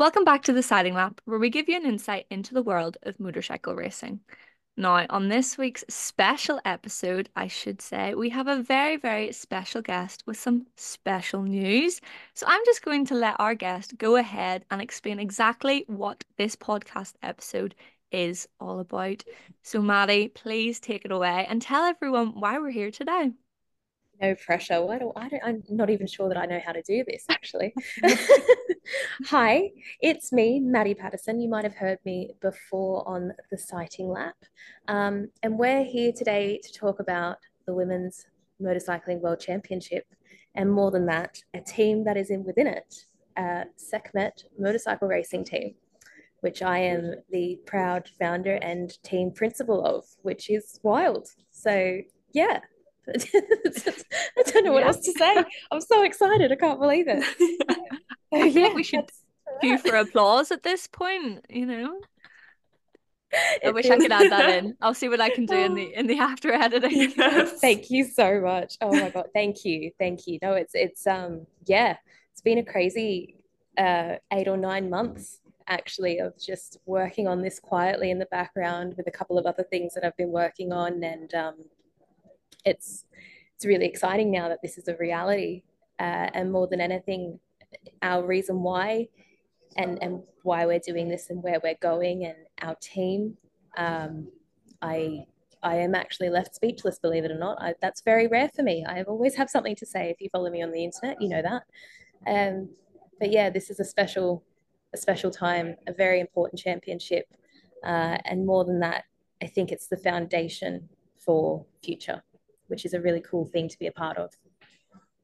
Welcome back to the Siding Lap, where we give you an insight into the world of motorcycle racing. Now, on this week's special episode, I should say, we have a very, very special guest with some special news. So I'm just going to let our guest go ahead and explain exactly what this podcast episode is all about. So, Maddi, please take it away and tell everyone why we're here today no pressure. Why do I don't I'm not even sure that I know how to do this actually. Hi, it's me, Maddi Patterson. You might have heard me before on the sighting lap. Um, and we're here today to talk about the Women's Motorcycling World Championship. And more than that, a team that is in within it, a Sekhmet motorcycle racing team, which I am the proud founder and team principal of, which is wild. So yeah, I don't know what yeah. else to say. I'm so excited. I can't believe it. I yeah, think we should do for applause at this point, you know. It I wish feels... I could add that in. I'll see what I can do in the in the after editing. Yes. Thank you so much. Oh my god, thank you, thank you. No, it's it's um yeah, it's been a crazy uh eight or nine months actually of just working on this quietly in the background with a couple of other things that I've been working on and um it's it's really exciting now that this is a reality. Uh, and more than anything, our reason why and and why we're doing this and where we're going and our team. Um, I I am actually left speechless, believe it or not. I, that's very rare for me. I always have something to say. If you follow me on the internet, you know that. Um, but yeah, this is a special a special time, a very important championship, uh, and more than that, I think it's the foundation for future which is a really cool thing to be a part of.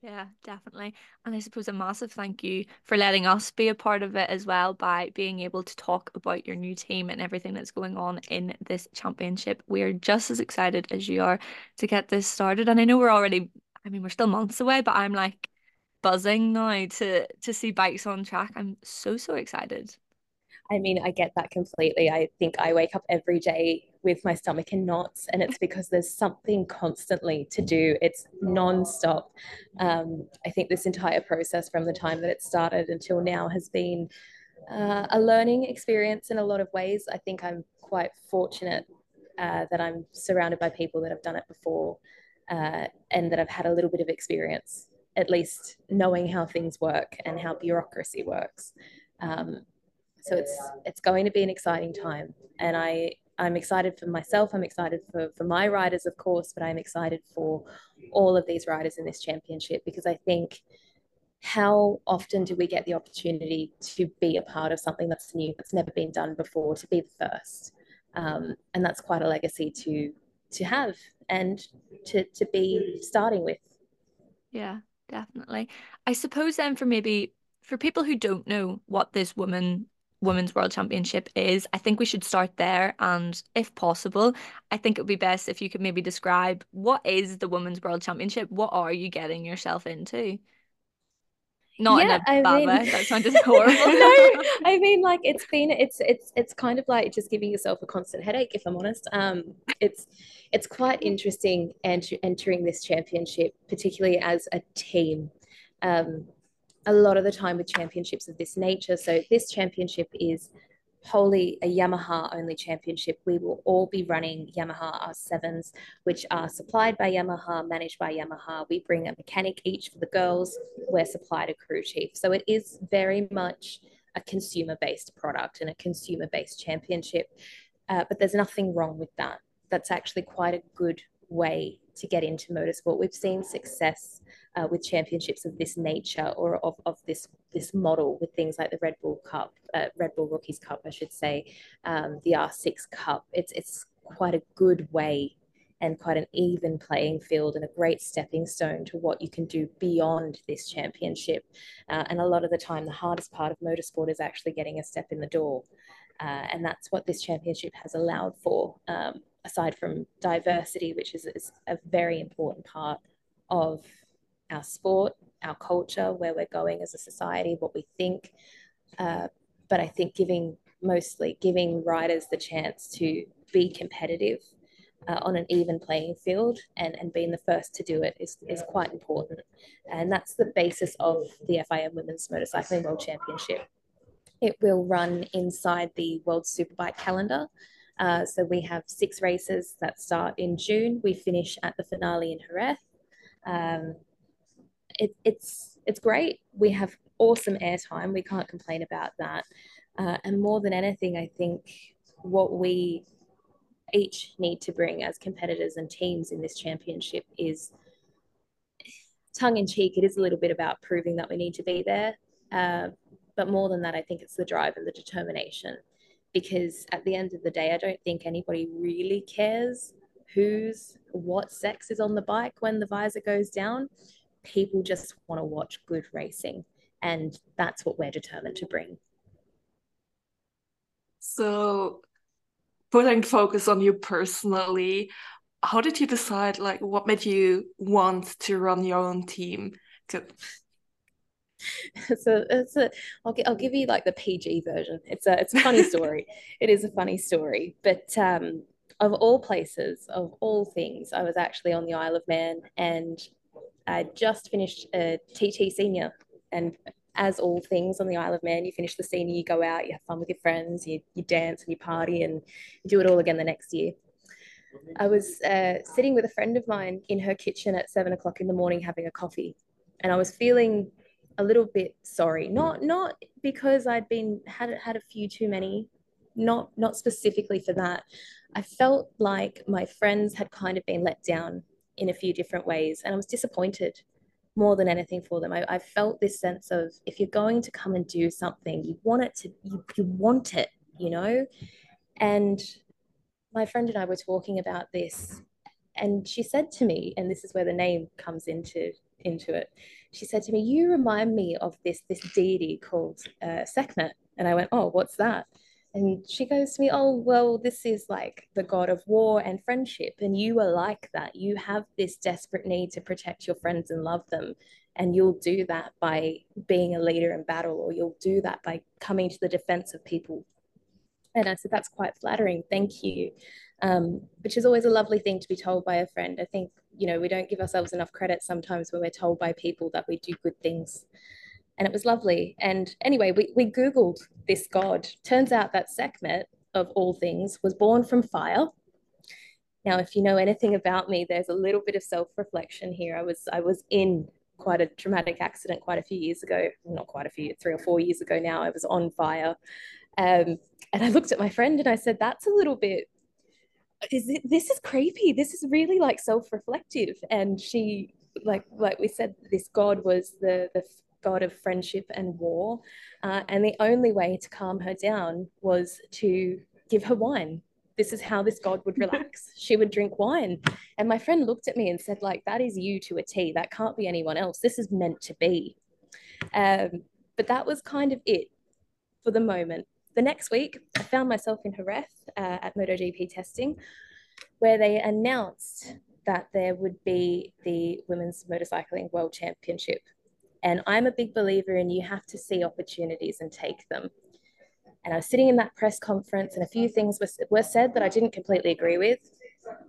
Yeah, definitely. And I suppose a massive thank you for letting us be a part of it as well by being able to talk about your new team and everything that's going on in this championship. We are just as excited as you are to get this started. And I know we're already, I mean, we're still months away, but I'm like buzzing now to to see bikes on track. I'm so, so excited. I mean, I get that completely. I think I wake up every day with my stomach in knots, and it's because there's something constantly to do. It's non-stop. Um, I think this entire process from the time that it started until now has been uh, a learning experience in a lot of ways. I think I'm quite fortunate uh, that I'm surrounded by people that have done it before uh, and that I've had a little bit of experience, at least knowing how things work and how bureaucracy works. Um, so it's it's going to be an exciting time, and I I'm excited for myself. I'm excited for for my riders, of course, but I'm excited for all of these riders in this championship because I think how often do we get the opportunity to be a part of something that's new, that's never been done before, to be the first, um, and that's quite a legacy to to have and to to be starting with. Yeah, definitely. I suppose then for maybe for people who don't know what this woman Women's World Championship is. I think we should start there. And if possible, I think it would be best if you could maybe describe what is the Women's World Championship? What are you getting yourself into? Not yeah, in a I bad mean... way. That sounded horrible. no, I mean like it's been it's it's it's kind of like just giving yourself a constant headache, if I'm honest. Um it's it's quite interesting ent- entering this championship, particularly as a team. Um, a lot of the time with championships of this nature. So this championship is wholly a Yamaha only championship. We will all be running Yamaha R7s, which are supplied by Yamaha, managed by Yamaha. We bring a mechanic each for the girls. We're supplied a crew chief. So it is very much a consumer based product and a consumer based championship. Uh, but there's nothing wrong with that. That's actually quite a good way to get into motorsport. We've seen success uh, with championships of this nature or of, of this this model with things like the Red Bull Cup, uh, Red Bull Rookies Cup, I should say, um, the R6 Cup. It's it's quite a good way and quite an even playing field and a great stepping stone to what you can do beyond this championship. Uh, and a lot of the time, the hardest part of motorsport is actually getting a step in the door. Uh, and that's what this championship has allowed for. Um, aside from diversity, which is, is a very important part of our sport, our culture, where we're going as a society, what we think. Uh, but I think giving mostly giving riders the chance to be competitive uh, on an even playing field and, and being the first to do it is, is quite important. And that's the basis of the FIM Women's Motorcycling World Championship. It will run inside the World Superbike calendar. Uh, so we have six races that start in June. We finish at the finale in Jerez. Um, it, it's it's great. We have awesome airtime. We can't complain about that. Uh, and more than anything, I think what we each need to bring as competitors and teams in this championship is tongue in cheek. It is a little bit about proving that we need to be there. Uh, but more than that, I think it's the drive and the determination. Because at the end of the day, I don't think anybody really cares who's what sex is on the bike when the visor goes down. People just want to watch good racing. And that's what we're determined to bring. So, putting focus on you personally, how did you decide, like, what made you want to run your own team? so it's a I'll, I'll give you like the PG version. It's a it's a funny story. it is a funny story, but um, of all places, of all things, I was actually on the Isle of Man, and I just finished a TT senior, and as all things on the Isle of Man, you finish the senior, you go out, you have fun with your friends, you, you dance and you party, and you do it all again the next year. I was uh, sitting with a friend of mine in her kitchen at seven o'clock in the morning having a coffee, and I was feeling a little bit sorry. Not not because I'd been had had a few too many, not not specifically for that. I felt like my friends had kind of been let down in a few different ways, and I was disappointed more than anything for them. I, I felt this sense of if you're going to come and do something, you want it to you, you want it, you know? And my friend and I were talking about this, and she said to me, and this is where the name comes into into it she said to me, "You remind me of this this deity called uh, Sekhmet." And I went, "Oh, what's that?" And she goes to me, "Oh, well, this is like the god of war and friendship, and you are like that. You have this desperate need to protect your friends and love them, and you'll do that by being a leader in battle, or you'll do that by coming to the defense of people." And I said, "That's quite flattering. Thank you." Um, which is always a lovely thing to be told by a friend. I think you know, we don't give ourselves enough credit sometimes when we're told by people that we do good things. And it was lovely. And anyway, we, we Googled this god. Turns out that Sekhmet, of all things, was born from fire. Now, if you know anything about me, there's a little bit of self-reflection here. I was I was in quite a traumatic accident quite a few years ago, not quite a few, three or four years ago now. I was on fire. Um, and I looked at my friend and I said, that's a little bit is it, this is creepy. This is really like self-reflective. And she, like like we said, this god was the the god of friendship and war, uh, and the only way to calm her down was to give her wine. This is how this god would relax. she would drink wine. And my friend looked at me and said, like, that is you to a T. That can't be anyone else. This is meant to be. Um, but that was kind of it for the moment the next week, I found myself in Jerez uh, at MotoGP testing, where they announced that there would be the Women's Motorcycling World Championship. And I'm a big believer in you have to see opportunities and take them. And I was sitting in that press conference, and a few things were, were said that I didn't completely agree with,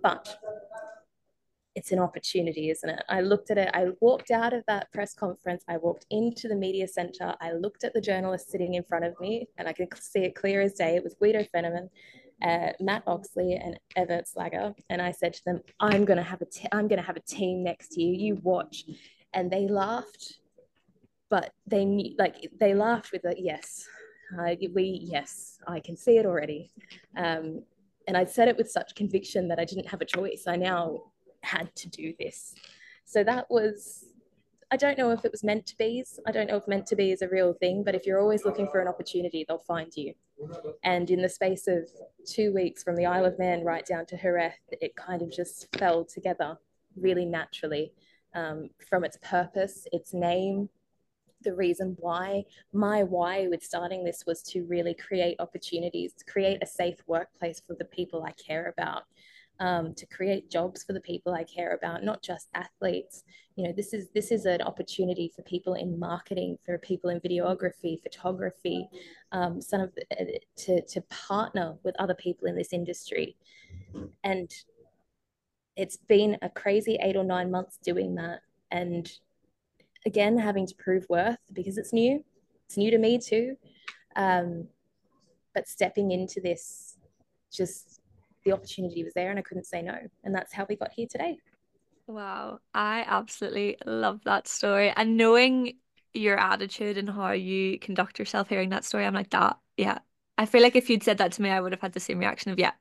but it's an opportunity, isn't it? I looked at it. I walked out of that press conference. I walked into the media center. I looked at the journalist sitting in front of me, and I could see it clear as day. It was Guido Fenneman, uh, Matt Oxley, and Evert Slager. And I said to them, "I'm gonna have a t- I'm gonna have a team next you. You watch." And they laughed, but they knew, like they laughed with a yes. Uh, we yes, I can see it already. Um, and I said it with such conviction that I didn't have a choice. I now had to do this. So that was, I don't know if it was meant to be. I don't know if meant to be is a real thing, but if you're always looking for an opportunity, they'll find you. And in the space of two weeks from the Isle of Man right down to Jerez, it kind of just fell together really naturally um, from its purpose, its name, the reason why my why with starting this was to really create opportunities create a safe workplace for the people i care about um, to create jobs for the people I care about, not just athletes. You know, this is this is an opportunity for people in marketing, for people in videography, photography, um, some of uh, to to partner with other people in this industry, and it's been a crazy eight or nine months doing that, and again having to prove worth because it's new, it's new to me too. Um, but stepping into this, just the opportunity was there and I couldn't say no. And that's how we got here today. Wow, I absolutely love that story. And knowing your attitude and how you conduct yourself hearing that story, I'm like, that, yeah. I feel like if you'd said that to me, I would have had the same reaction of, yeah,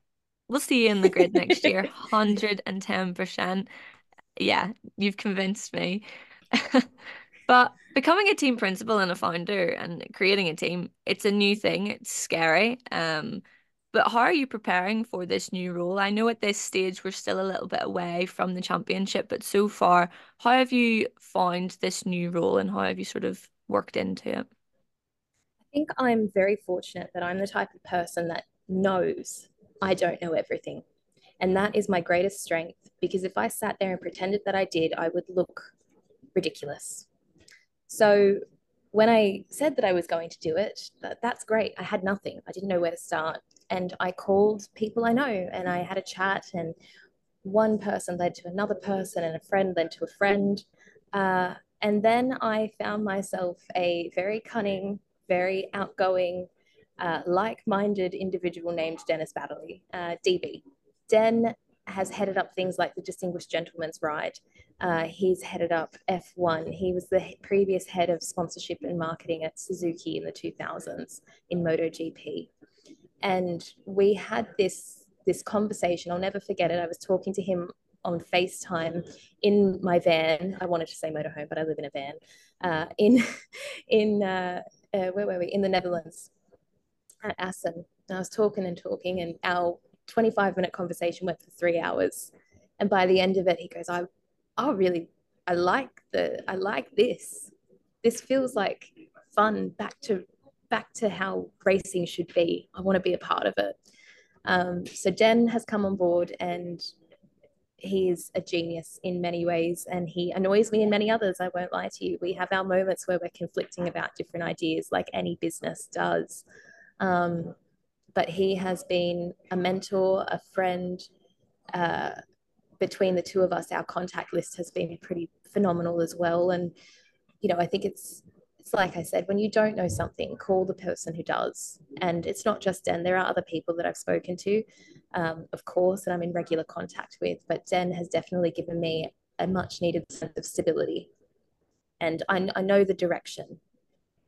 we'll see you in the grid next year. 110%. Yeah, you've convinced me. But becoming a team principal and a founder and creating a team, it's a new thing. It's scary. Um, but how are you preparing for this new role? I know at this stage we're still a little bit away from the championship, but so far, how have you found this new role and how have you sort of worked into it? I think I'm very fortunate that I'm the type of person that knows I don't know everything. And that is my greatest strength because if I sat there and pretended that I did, I would look ridiculous. So when I said that I was going to do it, that, that's great. I had nothing. I didn't know where to start. And I called people I know and I had a chat, and one person led to another person, and a friend led to a friend. Uh, and then I found myself a very cunning, very outgoing, uh, like minded individual named Dennis Baddeley, uh, DB. Den has headed up things like the Distinguished Gentleman's Ride. Uh, he's headed up F1. He was the previous head of sponsorship and marketing at Suzuki in the 2000s in MotoGP. And we had this this conversation. I'll never forget it. I was talking to him on FaceTime in my van. I wanted to say motorhome, but I live in a van. Uh, in in uh, uh, where were we? In the Netherlands at Assen. And I was talking and talking, and our 25 minute conversation went for three hours. And by the end of it, he goes, I, I really, I like the, I like this. This feels like fun back to, back to how racing should be. I want to be a part of it. Um, so Den has come on board and he's a genius in many ways and he annoys me in many others. I won't lie to you. We have our moments where we're conflicting about different ideas, like any business does. Um, but he has been a mentor, a friend. Uh, between the two of us, our contact list has been pretty phenomenal as well. And you know, I think it's it's like I said, when you don't know something, call the person who does. And it's not just Den. There are other people that I've spoken to, um, of course, and I'm in regular contact with. But Den has definitely given me a much needed sense of stability. And I, I know the direction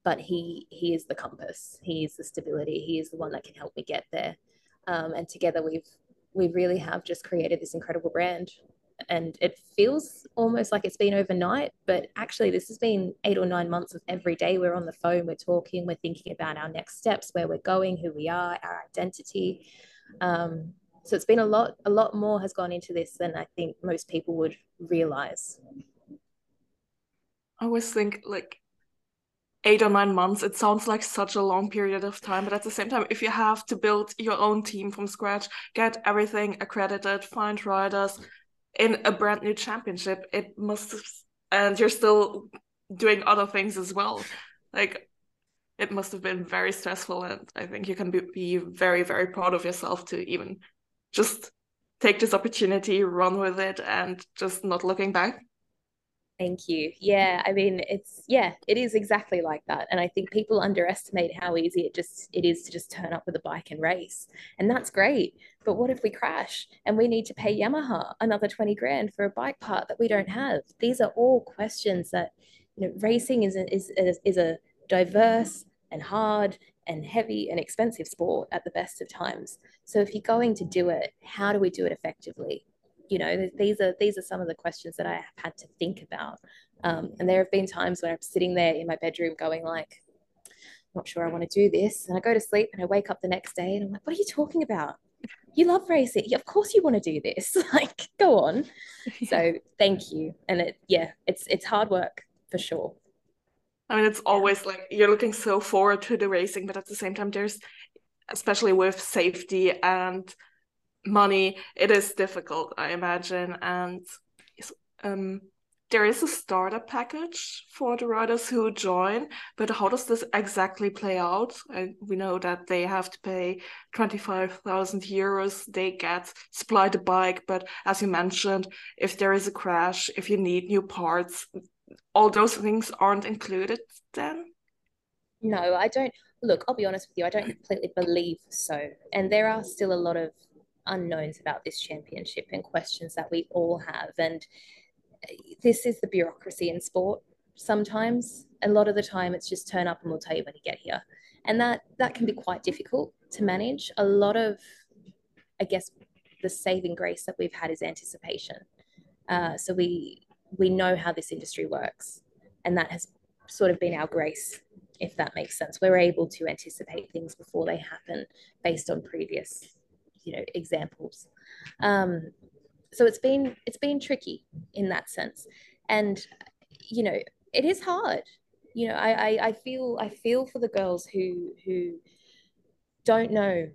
but he he is the compass he is the stability he is the one that can help me get there um, and together we've we really have just created this incredible brand and it feels almost like it's been overnight but actually this has been eight or nine months of every day we're on the phone we're talking we're thinking about our next steps where we're going who we are our identity. Um, so it's been a lot a lot more has gone into this than i think most people would realize. I always think like eight or nine months it sounds like such a long period of time but at the same time if you have to build your own team from scratch get everything accredited find riders in a brand new championship it must and you're still doing other things as well. Like it must have been very stressful and i think you can be, be very very proud of yourself to even just take this opportunity run with it and just not looking back Thank you. Yeah, I mean, it's yeah, it is exactly like that. And I think people underestimate how easy it just it is to just turn up with a bike and race. And that's great. But what if we crash and we need to pay Yamaha another 20 grand for a bike part that we don't have? These are all questions that you know, racing is a, is, is, is a diverse and hard and heavy and expensive sport at the best of times. So if you're going to do it, how do we do it effectively? You know these are these are some of the questions that i have had to think about. Um, and there have been times when i'm sitting there in my bedroom going like not sure i want to do this. And i go to sleep and i wake up the next day and i'm like what are you talking about? You love racing. Of course you want to do this. Like go on. So thank you. And it yeah it's it's hard work for sure. I mean, it's always like you're looking so forward to the racing, but at the same time, there's especially with safety and money, it is difficult, I imagine. And um, there is a startup package for the riders who join, but how does this exactly play out? I, we know that they have to pay 25,000 euros, they get supply the bike, but as you mentioned, if there is a crash, if you need new parts, all those things aren't included then? No, I don't. look, I'll be honest with you, I don't completely believe so. And there are still a lot of unknowns about this championship and questions that we all have. And this is the bureaucracy in sport sometimes. A lot of the time, it's just turn up and we'll tell you when you get here. And that, that can be quite difficult to manage. A lot of, I guess, the saving grace that we've had is anticipation. Uh, so we we know how this industry works, and that has sort of been our grace if that makes sense. We're able to anticipate things before they happen based on previous, you know, examples. Um, so it's been it's been tricky in that sense, and you know, it is hard. You know, I, I, I feel I feel for the girls who who don't know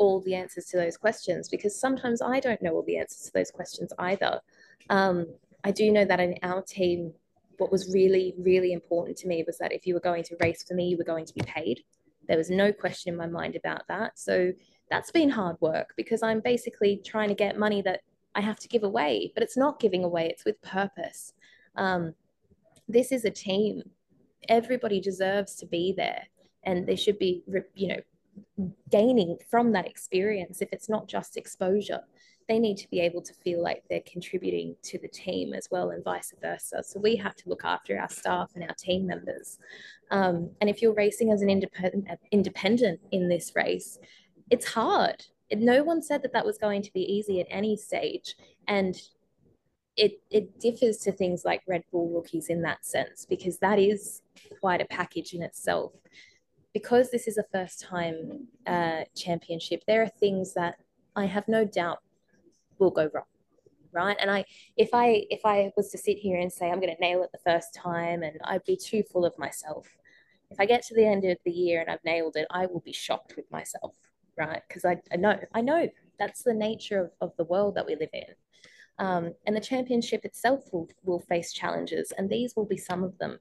all the answers to those questions because sometimes I don't know all the answers to those questions either. Um, I do know that in our team, what was really, really important to me was that if you were going to race for me, you were going to be paid. There was no question in my mind about that. So that's been hard work because I'm basically trying to get money that I have to give away, but it's not giving away, it's with purpose. Um, this is a team. Everybody deserves to be there and they should be, you know, gaining from that experience if it's not just exposure they need to be able to feel like they're contributing to the team as well and vice versa. So we have to look after our staff and our team members. Um, and if you're racing as an independent, independent in this race, it's hard. No one said that that was going to be easy at any stage. And it, it differs to things like Red Bull rookies in that sense, because that is quite a package in itself. Because this is a first time uh, championship, there are things that I have no doubt will go wrong right and i if i if i was to sit here and say i'm going to nail it the first time and i'd be too full of myself if i get to the end of the year and i've nailed it i will be shocked with myself right? Because I, I know i know that's the nature of, of the world that we live in. Um, and the championship itself will, will face challenges and these will be some of them.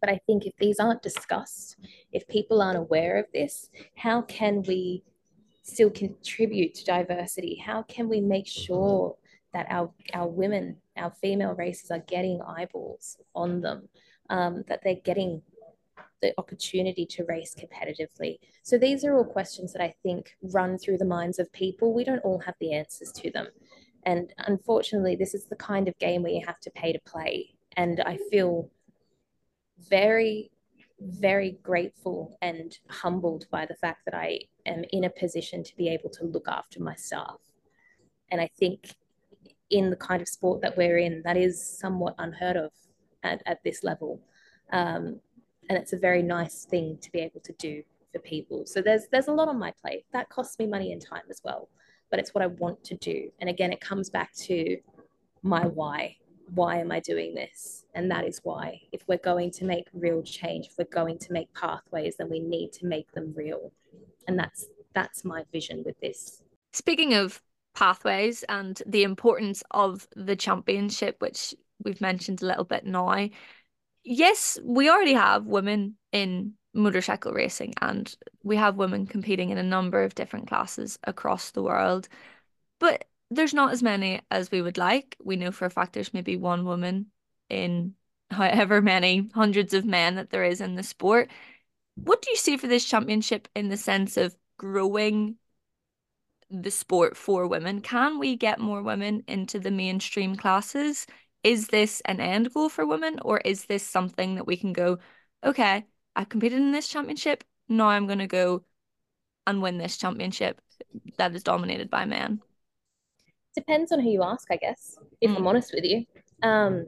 But i think if these aren't discussed if people aren't aware of this how can we still contribute to diversity? How can we make sure that our, our women, our female races are getting eyeballs on them, um, that they're getting the opportunity to race competitively? So these are all questions that I think run through the minds of people. We don't all have the answers to them. And unfortunately, this is the kind of game where you have to pay to play. And I feel very very grateful and humbled by the fact that I am in a position to be able to look after my staff. And I think in the kind of sport that we're in, that is somewhat unheard of at, at this level. Um, and it's a very nice thing to be able to do for people. So there's there's a lot on my plate. That costs me money and time as well. But it's what I want to do. And again, it comes back to my why why am I doing this? And that is why. If we're going to make real change, if we're going to make pathways, then we need to make them real. And that's that's my vision with this. Speaking of pathways and the importance of the championship, which we've mentioned a little bit now. Yes, we already have women in motorcycle racing and we have women competing in a number of different classes across the world. But there's not as many as we would like. We know for a fact there's maybe one woman in however many hundreds of men that there is in the sport. What do you see for this championship in the sense of growing the sport for women? Can we get more women into the mainstream classes? Is this an end goal for women, or is this something that we can go, okay, I've competed in this championship, now I'm going to go and win this championship that is dominated by men? depends on who you ask, I guess, if mm. I'm honest with you. Um,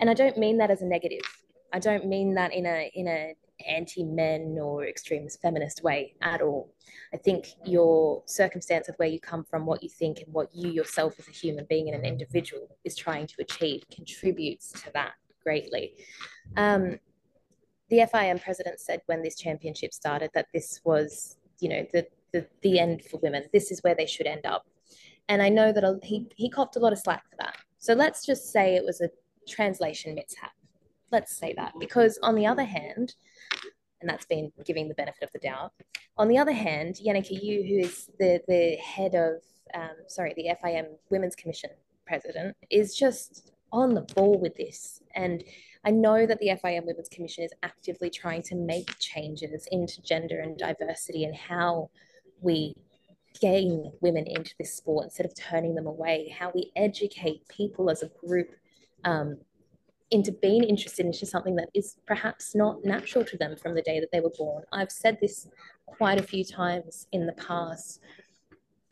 and I don't mean that as a negative. I don't mean that in a in a anti-men or extremist feminist way at all. I think your circumstance of where you come from, what you think, and what you yourself as a human being and an individual is trying to achieve contributes to that greatly. Um, the FIM president said when this championship started that this was, you know, the, the the end for women. This is where they should end up. And I know that he, he copped a lot of slack for that. So let's just say it was a translation mishap. Let's say that. Because on the other hand, and that's been giving the benefit of the doubt. On the other hand, Janneke Yu, who is the, the head of, um, sorry, the FIM Women's Commission president, is just on the ball with this. And I know that the FIM Women's Commission is actively trying to make changes into gender and diversity and how we gain women into this sport instead of turning them away, how we educate people as a group um, into being interested into something that is perhaps not natural to them from the day that they were born. I've said this quite a few times in the past.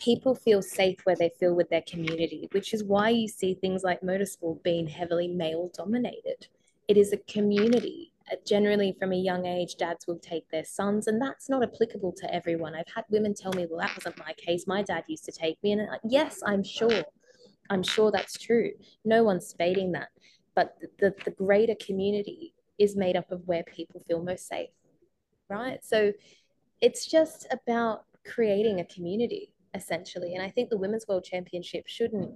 People feel safe where they feel with their community, which is why you see things like motorsport being heavily male dominated. It is a community uh, generally from a young age, dads will take their sons, and that's not applicable to everyone. I've had women tell me, well, that wasn't my case. My dad used to take me. And yes, I'm sure. I'm sure that's true. No one's fading that. But the, the greater community is made up of where people feel most safe, right? So it's just about creating a community, essentially. And I think the Women's World Championship shouldn't,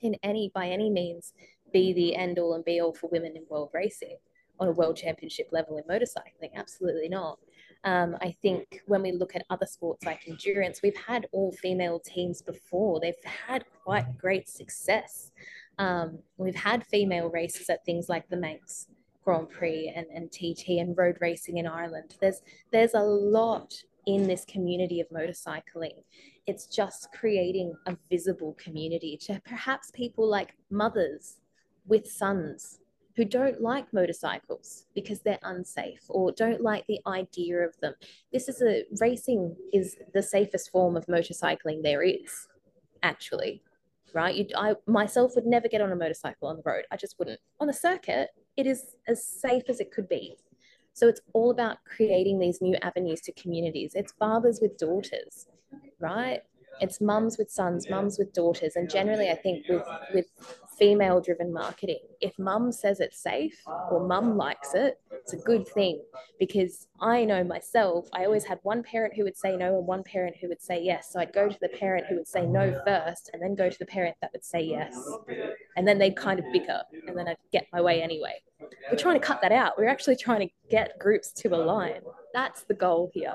in any by any means, be the end all and be all for women in world racing on a world championship level in motorcycling. Absolutely not. Um, I think when we look at other sports like endurance, we've had all female teams before. They've had quite great success. Um, we've had female races at things like the Manx Grand Prix and, and TT and road racing in Ireland. There's there's a lot in this community of motorcycling. It's just creating a visible community to perhaps people like mothers with sons who don't like motorcycles because they're unsafe or don't like the idea of them. This is a racing is the safest form of motorcycling there is, actually, right? You, I myself would never get on a motorcycle on the road. I just wouldn't. On the circuit, it is as safe as it could be. So it's all about creating these new avenues to communities. It's fathers with daughters, right? It's mums with sons, mums with daughters, and generally, I think with with female driven marketing. If mum says it's safe or mum likes it, it's a good thing because I know myself, I always had one parent who would say no and one parent who would say yes. So I'd go to the parent who would say no first and then go to the parent that would say yes. And then they'd kind of bicker and then I'd get my way anyway. We're trying to cut that out. We're actually trying to get groups to align. That's the goal here.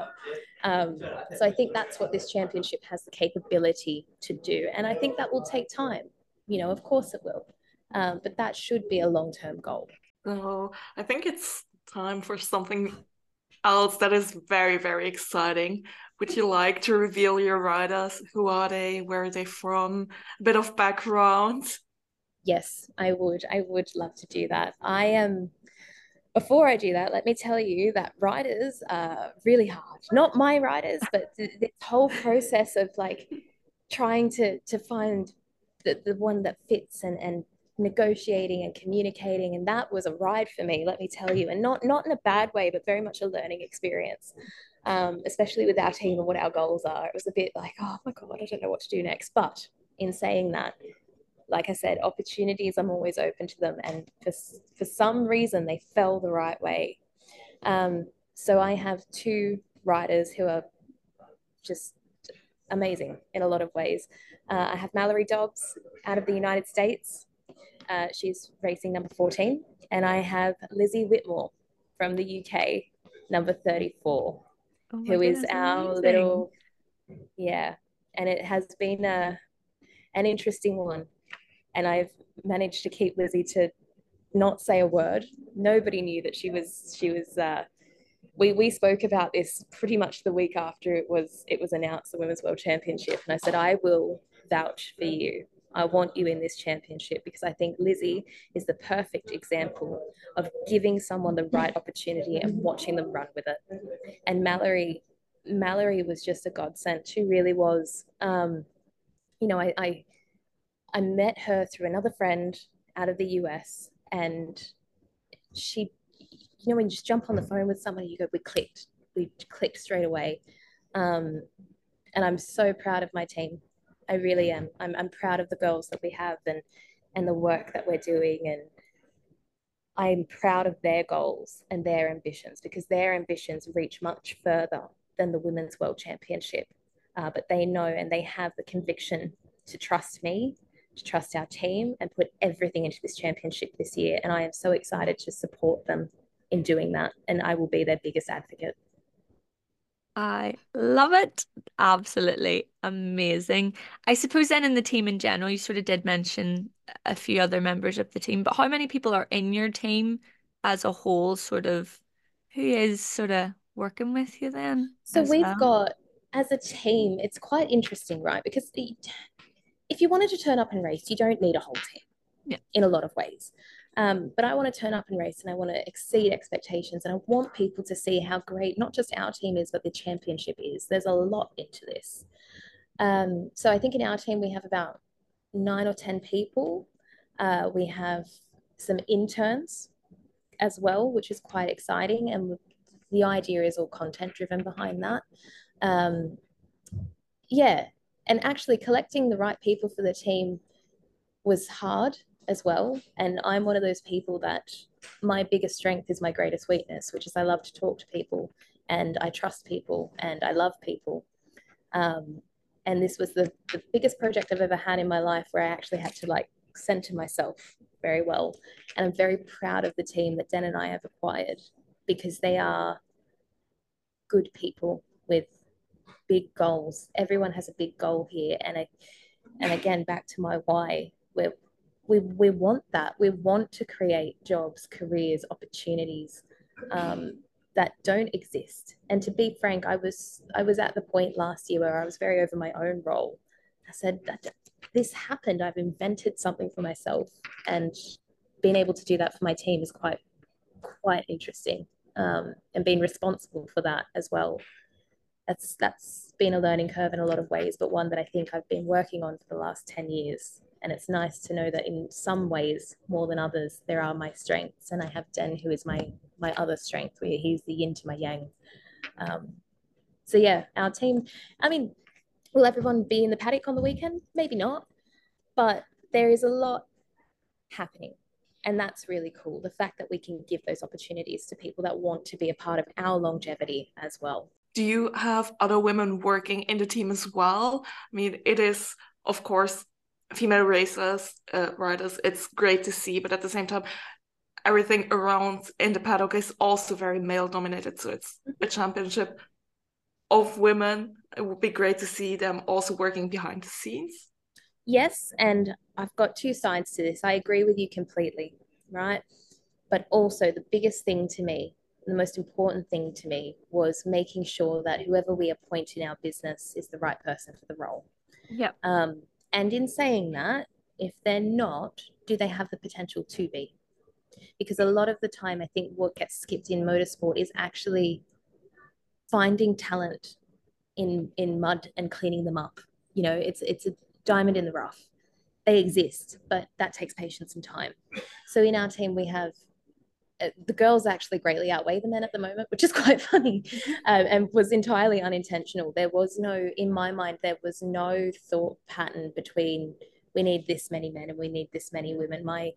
Um, so I think that's what this championship has the capability to do. And I think that will take time you know, of course it will. Um, but that should be a long term goal. So I think it's time for something else that is very, very exciting. Would you like to reveal your riders? Who are they? Where are they from? A bit of background. Yes, I would. I would love to do that. I am. Um, before I do that, let me tell you that riders are really hard. Not my riders, but th- this whole process of like trying to to find the, the one that fits and, and negotiating and communicating and that was a ride for me let me tell you. And not not in a bad way but very much a learning experience um, especially with our team and what our goals are. It was a bit like oh my god i don't know what to do next. But in saying that like i said opportunities i'm always open to them and for, for some reason they fell the right way. Um, so i have two writers who are just amazing in a lot of ways. Uh, I have Mallory Dobbs out of the United States. Uh, she's racing number 14. And I have Lissy Whitmore from the UK, number 34, oh who goodness, is our amazing. little, yeah. And it has been a, an interesting one. And I've managed to keep Lizzie to not say a word. Nobody knew that she was she was uh, we we spoke about this pretty much the week after it was it was announced the women's world championship and i said i will vouch for you. I want you in this championship because i think lissy is the perfect example of giving someone the right opportunity and watching them run with it. And mallory mallory was just a godsend. She really was. Um, you know I, I i met her through another friend out of the us and she you know, when you just jump on the phone with somebody, you go, we clicked, we clicked straight away. Um, and I'm so proud of my team. I really am. I'm, I'm proud of the girls that we have and, and the work that we're doing. And I'm proud of their goals and their ambitions because their ambitions reach much further than the Women's World Championship. Uh, but they know and they have the conviction to trust me, to trust our team, and put everything into this championship this year. And I am so excited to support them in doing that. And I will be their biggest advocate. I love it. Absolutely amazing. I suppose then in the team in general, you sort of did mention a few other members of the team, but how many people are in your team as a whole, sort of who is sort of working with you then? So we've well? got, as a team, it's quite interesting, right? Because the, if you wanted to turn up and race, you don't need a whole team Yeah. in a lot of ways. Um, but I want to turn up and race and I want to exceed expectations. And I want people to see how great not just our team is, but the championship is. There's a lot into this. Um, so I think in our team, we have about nine or 10 people. Uh, we have some interns as well, which is quite exciting. And the idea is all content driven behind that. Um, yeah. And actually collecting the right people for the team was hard as well. And I'm one of those people that my biggest strength is my greatest weakness, which is I love to talk to people and I trust people and I love people. Um, and this was the, the biggest project I've ever had in my life where I actually had to like center myself very well. And I'm very proud of the team that Den and I have acquired because they are good people with big goals. Everyone has a big goal here. And I, and again, back to my why, where we, we want that. We want to create jobs, careers, opportunities um, that don't exist. And to be frank, I was I was at the point last year where I was very over my own role. I said that this happened. I've invented something for myself, and being able to do that for my team is quite quite interesting. Um, and being responsible for that as well. That's that's been a learning curve in a lot of ways, but one that I think I've been working on for the last 10 years and it's nice to know that in some ways more than others there are my strengths. And i have den who is my my other strength where he's the yin to my yang. Um, so yeah our team i mean will everyone be in the paddock on the weekend? Maybe not. But there is a lot happening. And that's really cool. The fact that we can give those opportunities to people that want to be a part of our longevity as well. Do you have other women working in the team as well? I mean it is of course female racers, uh, riders, it's great to see, but at the same time, everything around in the paddock is also very male dominated. So it's a championship of women. It would be great to see them also working behind the scenes. Yes, and I've got two sides to this. I agree with you completely, right? But also, the biggest thing to me, the most important thing to me, was making sure that whoever we appoint in our business is the right person for the role. Yeah. Um, and in saying that, if they're not, do they have the potential to be? Because a lot of the time, I think what gets skipped in motorsport is actually finding talent in in mud and cleaning them up. You know, it's it's a diamond in the rough. They exist, but that takes patience and time. So in our team, we have the girls actually greatly outweigh the men at the moment, which is quite funny um, and was entirely unintentional. There was no, in my mind, there was no thought pattern between we need this many men and we need this many women. My,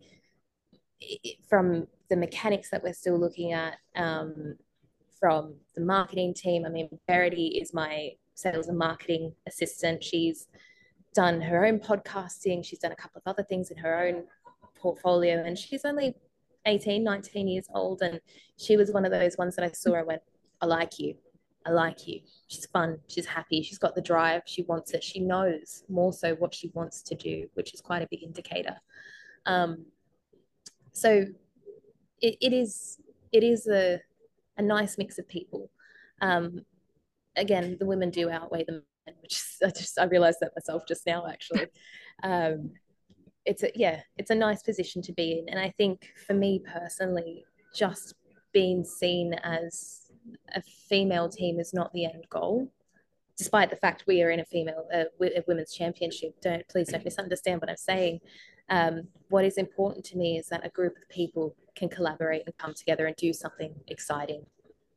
from the mechanics that we're still looking at, um, from the marketing team, I mean, Verity is my sales and marketing assistant. She's done her own podcasting, she's done a couple of other things in her own portfolio, and she's only 18, 19 years old. And she was one of those ones that I saw. I went, I like you. I like you. She's fun. She's happy. She's got the drive. She wants it. She knows more so what she wants to do, which is quite a big indicator. Um, so it, it is it is a, a nice mix of people. Um, again, the women do outweigh the men, which is, I just I realized that myself just now actually. Um, it's a yeah it's a nice position to be in. And i think for me personally just being seen as a female team is not the end goal despite the fact we are in a female uh, a women's championship. Don't please don't misunderstand what i'm saying. Um, what is important to me is that a group of people can collaborate and come together and do something exciting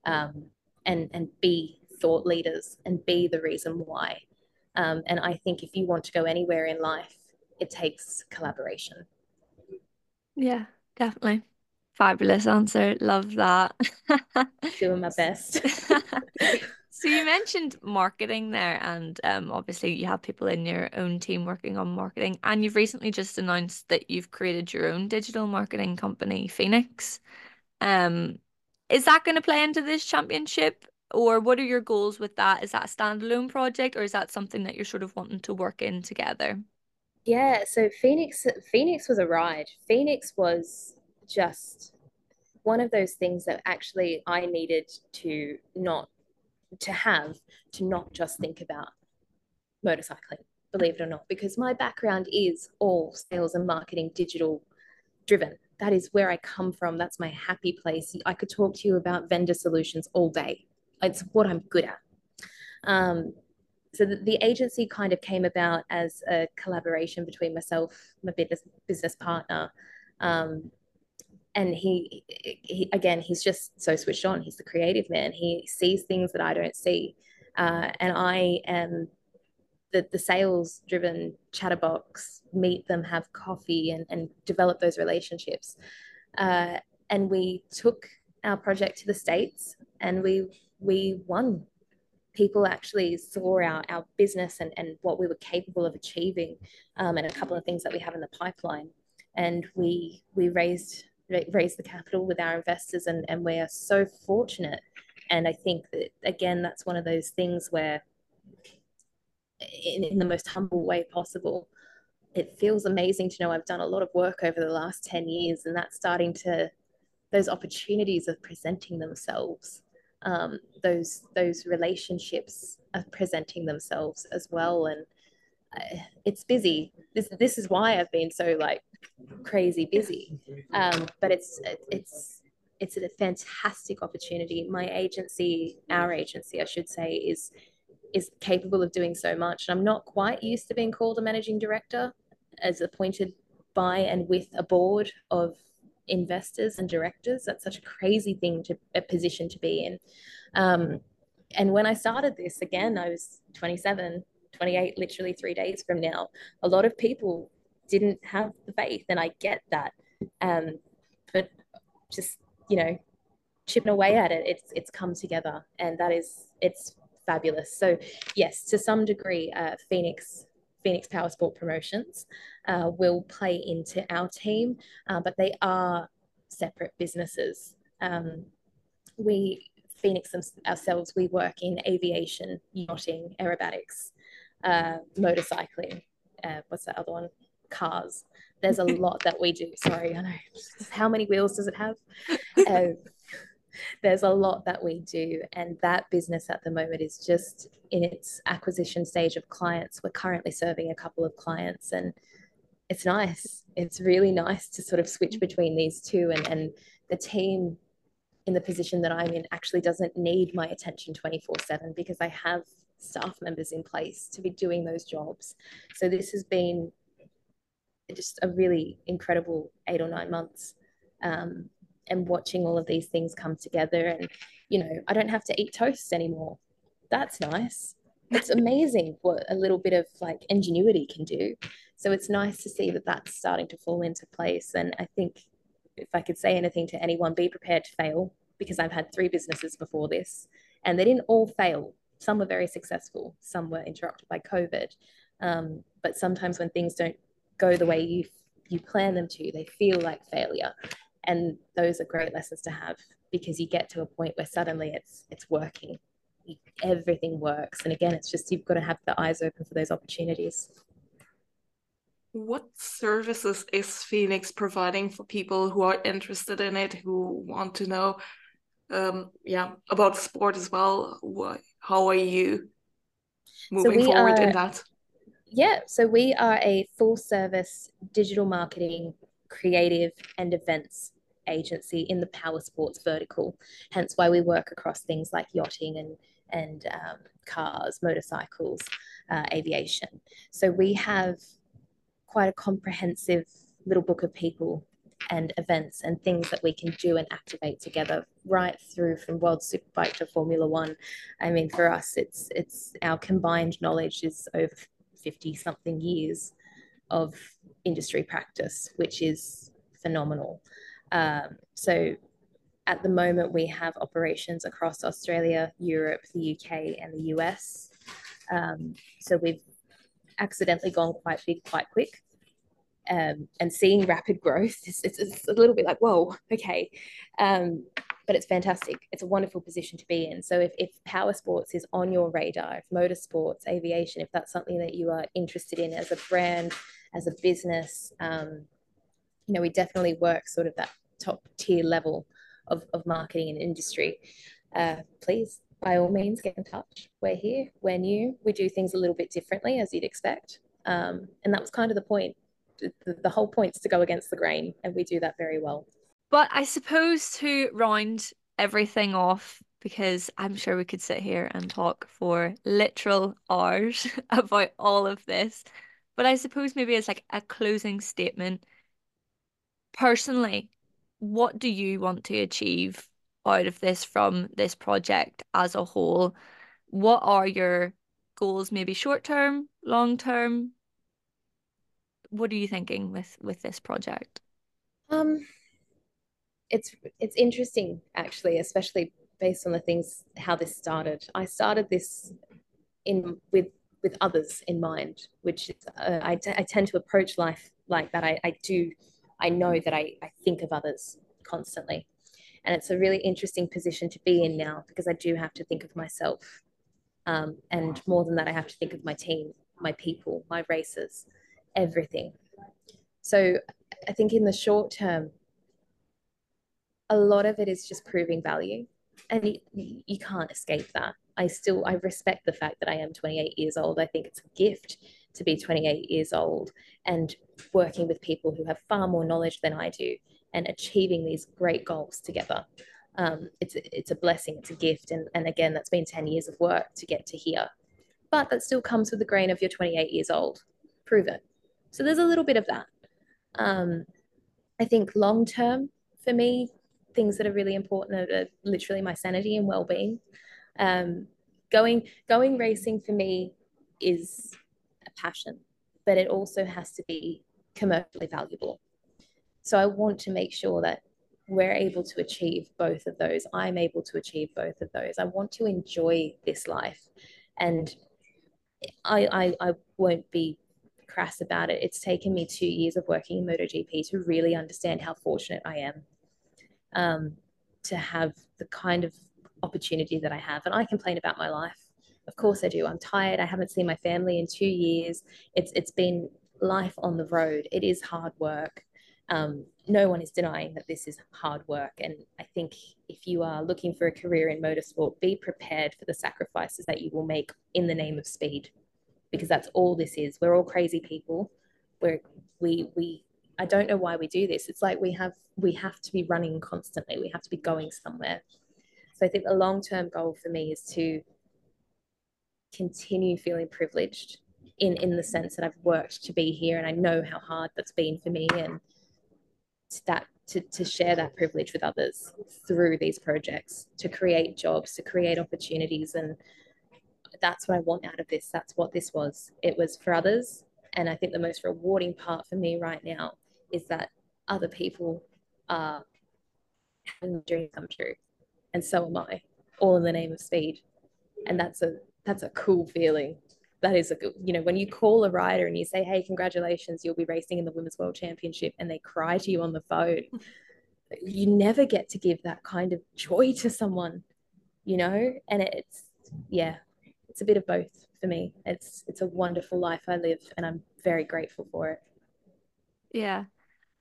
um, and and be thought leaders and be the reason why. Um, and i think if you want to go anywhere in life it takes collaboration. Yeah, definitely. Fabulous answer. Love that. Doing my best. so you mentioned marketing there, and um, obviously you have people in your own team working on marketing, and you've recently just announced that you've created your own digital marketing company, Phoenix. Um, is that going to play into this championship? or what are your goals with that? Is that a standalone project or is that something that you're sort of wanting to work in together? Yeah, so Phoenix Phoenix was a ride. Phoenix was just one of those things that actually I needed to not to have to not just think about motorcycling, believe it or not, because my background is all sales and marketing, digital driven. That is where I come from. That's my happy place. I could talk to you about vendor solutions all day. It's what I'm good at. Um, so the, the, agency kind of came about as a collaboration between myself, my business business partner, um, and he, he again he's just so switched on. He's the creative man. He sees things that I don't see, uh, and I am the, the sales driven chatterbox meet them have coffee and, and develop those relationships uh, and we took our project to the states and we we won people actually saw our, our business and, and what we were capable of achieving um, and a couple of things that we have in the pipeline and we we raised raised the capital with our investors and, and we are so fortunate and i think that again that's one of those things where in, in the most humble way possible. It feels amazing to know I've done a lot of work over the last 10 years, and that's starting to, those opportunities are presenting themselves. Um, those those relationships are presenting themselves as well, and uh, it's busy. This this is why I've been so like crazy busy. Um, but it's it's it's a fantastic opportunity. My agency, our agency, I should say, is is capable of doing so much. And I'm not quite used to being called a managing director as appointed by and with a board of investors and directors. That's such a crazy thing to a position to be in. Um, and when I started this, again, I was 27, 28, literally three days from now. A lot of people didn't have the faith, and I get that. Um, but just, you know, chipping away at it, it's it's come together. And that is it's fabulous. So yes, to some degree, uh, Phoenix Phoenix Power Sport Promotions uh, will play into our team, uh, but they are separate businesses. Um, we Phoenix ourselves, we work in aviation, yachting, aerobatics, uh, motorcycling. Uh, what's that other one? Cars. There's a lot that we do. Sorry, I know. How many wheels does it have? There's a lot that we do and that business at the moment is just in its acquisition stage of clients. We're currently serving a couple of clients and it's nice. It's really nice to sort of switch between these two and and the team in the position that i'm in actually doesn't need my attention 24 7 because i have staff members in place to be doing those jobs. So this has been just a really incredible eight or nine months um, and watching all of these things come together and you know i don't have to eat toast anymore. That's nice. It's amazing what a little bit of like ingenuity can do. So it's nice to see that that's starting to fall into place. And i think if i could say anything to anyone be prepared to fail because i've had three businesses before this and they didn't all fail. Some were very successful. Some were interrupted by covid. Um, but sometimes when things don't go the way you you plan them to they feel like failure and those are great lessons to have because you get to a point where suddenly it's it's working. Everything works. And again it's just you've got to have the eyes open for those opportunities. What services is phoenix providing for people who are interested in it who want to know um yeah about sport as well? What, how are you moving so forward are, in that? Yeah so we are a full service digital marketing creative and events agency in the power sports vertical. Hence why we work across things like yachting and and um, cars, motorcycles, uh, aviation. So we have quite a comprehensive little book of people and events and things that we can do and activate together right through from World Superbike to Formula One. I mean, for us, it's it's our combined knowledge is over 50 something years of industry practice, which is phenomenal. Um, so at the moment, we have operations across Australia, Europe, the UK, and the US. Um, so we've accidentally gone quite big, quite quick. Um, and seeing rapid growth, it's, it's, it's, a little bit like, whoa, okay. Um, but it's fantastic. It's a wonderful position to be in. So if, if power sports is on your radar, if motorsports, aviation, if that's something that you are interested in as a brand, as a business, um, you know, we definitely work sort of that top tier level of, of marketing and industry. Uh, please, by all means, get in touch. We're here, we're new, we do things a little bit differently as you'd expect. Um, and that was kind of the point. The, the whole point is to go against the grain, and we do that very well. But I suppose to round everything off, because I'm sure we could sit here and talk for literal hours about all of this. But I suppose maybe as like a closing statement, personally, what do you want to achieve out of this from this project as a whole? What are your goals, maybe short term, long term? What are you thinking with with this project? Um, it's it's interesting actually, especially based on the things how this started. I started this in with with others in mind, which uh, I, I tend to approach life like that. I, I do, I know that I, I think of others constantly. And it's a really interesting position to be in now because I do have to think of myself. Um, and more than that, I have to think of my team, my people, my races, everything. So I think in the short term, a lot of it is just proving value and you, you can't escape that i still i respect the fact that i am 28 years old i think it's a gift to be 28 years old and working with people who have far more knowledge than i do and achieving these great goals together. Um, it's it's a blessing it's a gift and, and again that's been 10 years of work to get to here. But that still comes with the grain of you're 28 years old. Prove it. So there's a little bit of that. Um, i think long term for me things that are really important are, literally my sanity and well-being. Um, going going racing for me is passion but it also has to be commercially valuable so i want to make sure that we're able to achieve both of those i'm able to achieve both of those i want to enjoy this life and i i, I won't be crass about it it's taken me two years of working in MotoGP to really understand how fortunate i am um, to have the kind of opportunity that I have. And I complain about my life. Of course I do. I'm tired. I haven't seen my family in two years. It's it's been life on the road. It is hard work. Um, no one is denying that this is hard work. And I think if you are looking for a career in motorsport, be prepared for the sacrifices that you will make in the name of speed, because that's all this is. We're all crazy people. We're we we I don't know why we do this. It's like we have we have to be running constantly. We have to be going somewhere. So I think the long term goal for me is to continue feeling privileged in in the sense that I've worked to be here and I know how hard that's been for me and that to, to share that privilege with others through these projects to create jobs to create opportunities. And that's what I want out of this. That's what this was. It was for others. And I think the most rewarding part for me right now is that other people are having dreams come true, and so am I, all in the name of speed, and that's a that's a cool feeling. That is a good, you know, when you call a rider and you say, "Hey, congratulations, you'll be racing in the Women's World Championship," and they cry to you on the phone, you never get to give that kind of joy to someone, you know, and it's yeah, it's a bit of both for me. It's it's a wonderful life I live, and I'm very grateful for it. Yeah,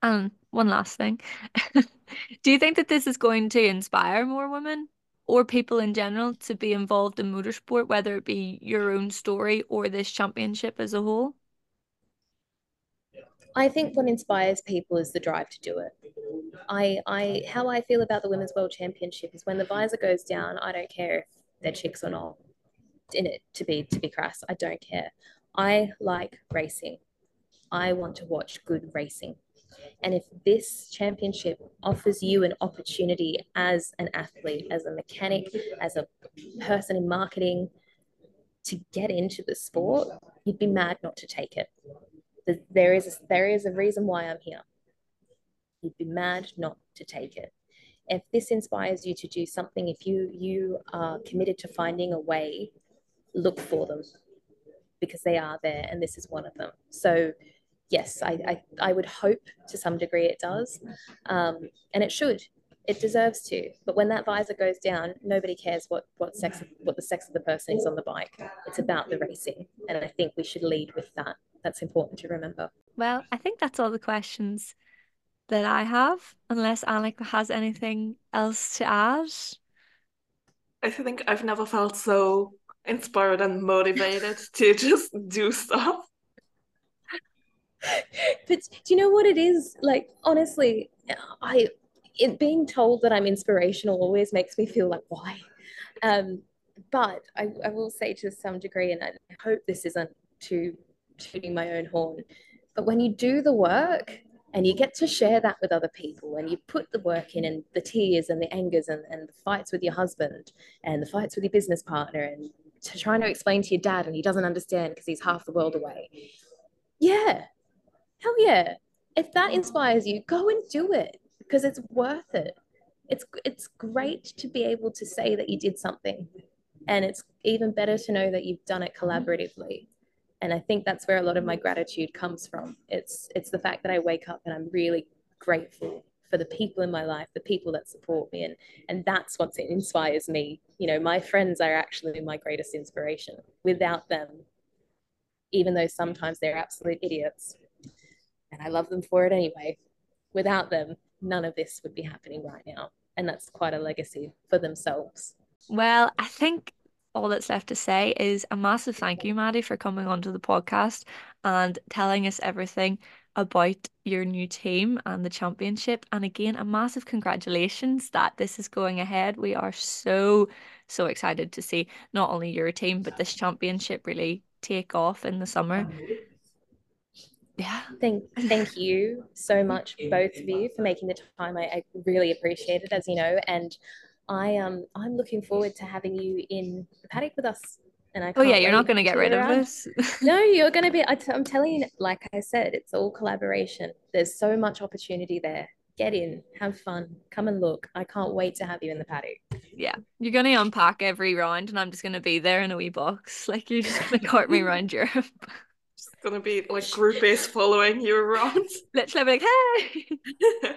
um, one last thing. Do you think that this is going to inspire more women or people in general to be involved in motorsport, whether it be your own story or this championship as a whole? I think what inspires people is the drive to do it. I, I, how I feel about the Women's World Championship is when the visor goes down, I don't care if they're chicks or not. In it, to be to be crass, I don't care. I like racing. I want to watch good racing. And if this championship offers you an opportunity as an athlete, as a mechanic, as a person in marketing to get into the sport, you'd be mad not to take it. There is a, there is a reason why I'm here. You'd be mad not to take it. If this inspires you to do something, if you you are committed to finding a way, look for them because they are there, and this is one of them. So yes, I, I, I would hope to some degree it does. Um, and it should. It deserves to. But when that visor goes down, nobody cares what what sex what the sex of the person is on the bike. It's about the racing, and I think we should lead with that. That's important to remember. Well, I think that's all the questions that I have, unless Annick has anything else to add. I think I've never felt so inspired and motivated to just do stuff. But do you know what it is? Like, honestly, I it being told that I'm inspirational always makes me feel like why. Um, but I, I will say to some degree, and I hope this isn't too tooting my own horn, but when you do the work and you get to share that with other people and you put the work in and the tears and the angers and, and the fights with your husband and the fights with your business partner and to trying to explain to your dad and he doesn't understand because he's half the world away. Yeah. Hell yeah. If that inspires you, go and do it because it's worth it. It's it's great to be able to say that you did something. And it's even better to know that you've done it collaboratively. And I think that's where a lot of my gratitude comes from. It's it's the fact that I wake up and I'm really grateful for the people in my life, the people that support me, and and that's what inspires me. You know, my friends are actually my greatest inspiration. Without them, even though sometimes they're absolute idiots, and I love them for it anyway. Without them, none of this would be happening right now, and that's quite a legacy for themselves. Well, I think all that's left to say is a massive thank you, Maddi, for coming onto the podcast and telling us everything about your new team and the championship. And again, a massive congratulations that this is going ahead. We are so, so excited to see not only your team, but this championship really take off in the summer. Yeah. Thank thank you so much, both of you, for making the time. I, I really appreciate it, as you know. And I um I'm looking forward to having you in the paddock with us and I oh yeah, you're not going to get rid of this. no, you're going to be. I t- I'm telling you, like I said, it's all collaboration. There's so much opportunity there. Get in, have fun, come and look. I can't wait to have you in the paddock. Yeah, you're going to unpack every round, and I'm just going to be there in a wee box. Like you're just going to cart me around Europe. It's gonna be like group based following you around. Literally, like, hey.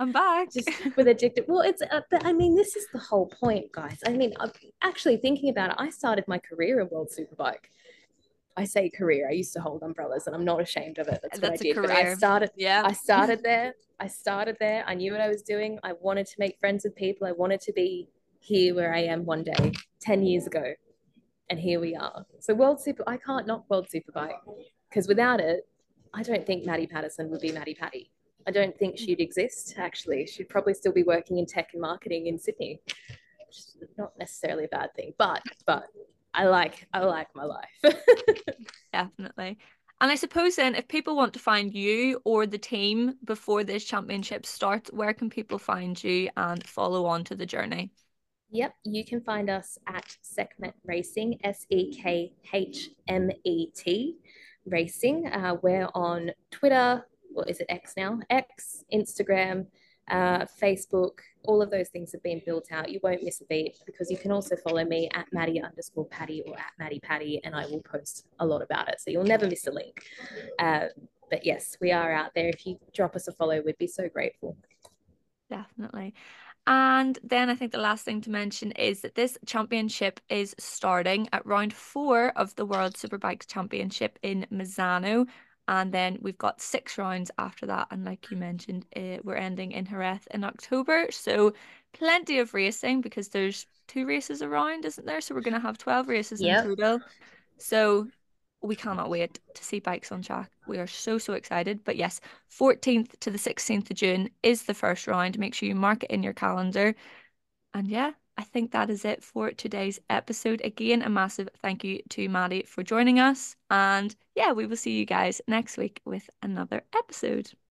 I'm back. Just with addicted. Well, it's, uh, but I mean, this is the whole point, guys. I mean, I'm actually thinking about it. I started my career in World Superbike. I say career. I used to hold umbrellas, and I'm not ashamed of it. That's, That's what I did. But I started. Yeah. I started there. I started there. I knew what I was doing. I wanted to make friends with people. I wanted to be here where I am one day, ten years ago, and here we are. So World Super. I can't knock World Superbike because without it, I don't think Maddi Patterson would be Maddi Patty. I don't think she'd exist, actually. She'd probably still be working in tech and marketing in Sydney, which is not necessarily a bad thing, but, but I like, I like my life. Definitely. And I suppose then, if people want to find you or the team before this championship starts, where can people find you and follow on to the journey? Yep, you can find us at Sekhmet Racing, S E K H M E T Racing. Uh, we're on Twitter, what is it X now? X, Instagram, uh, Facebook, all of those things have been built out. You won't miss a beat because you can also follow me at Maddie underscore Patty or at Maddie Patty, and I will post a lot about it. So you'll never miss a link. Uh, but yes, we are out there. If you drop us a follow, we'd be so grateful. Definitely. And then I think the last thing to mention is that this championship is starting at round four of the World Superbike Championship in Misano and then we've got six rounds after that. And like you mentioned, uh, we're ending in Jerez in October. So plenty of racing because there's two races around, isn't there? So we're going to have 12 races yep. in total. So we cannot wait to see bikes on track. We are so, so excited. But yes, 14th to the 16th of June is the first round. Make sure you mark it in your calendar. And yeah, I think that is it for today's episode. Again, a massive thank you to Maddi for joining us. And yeah, we will see you guys next week with another episode.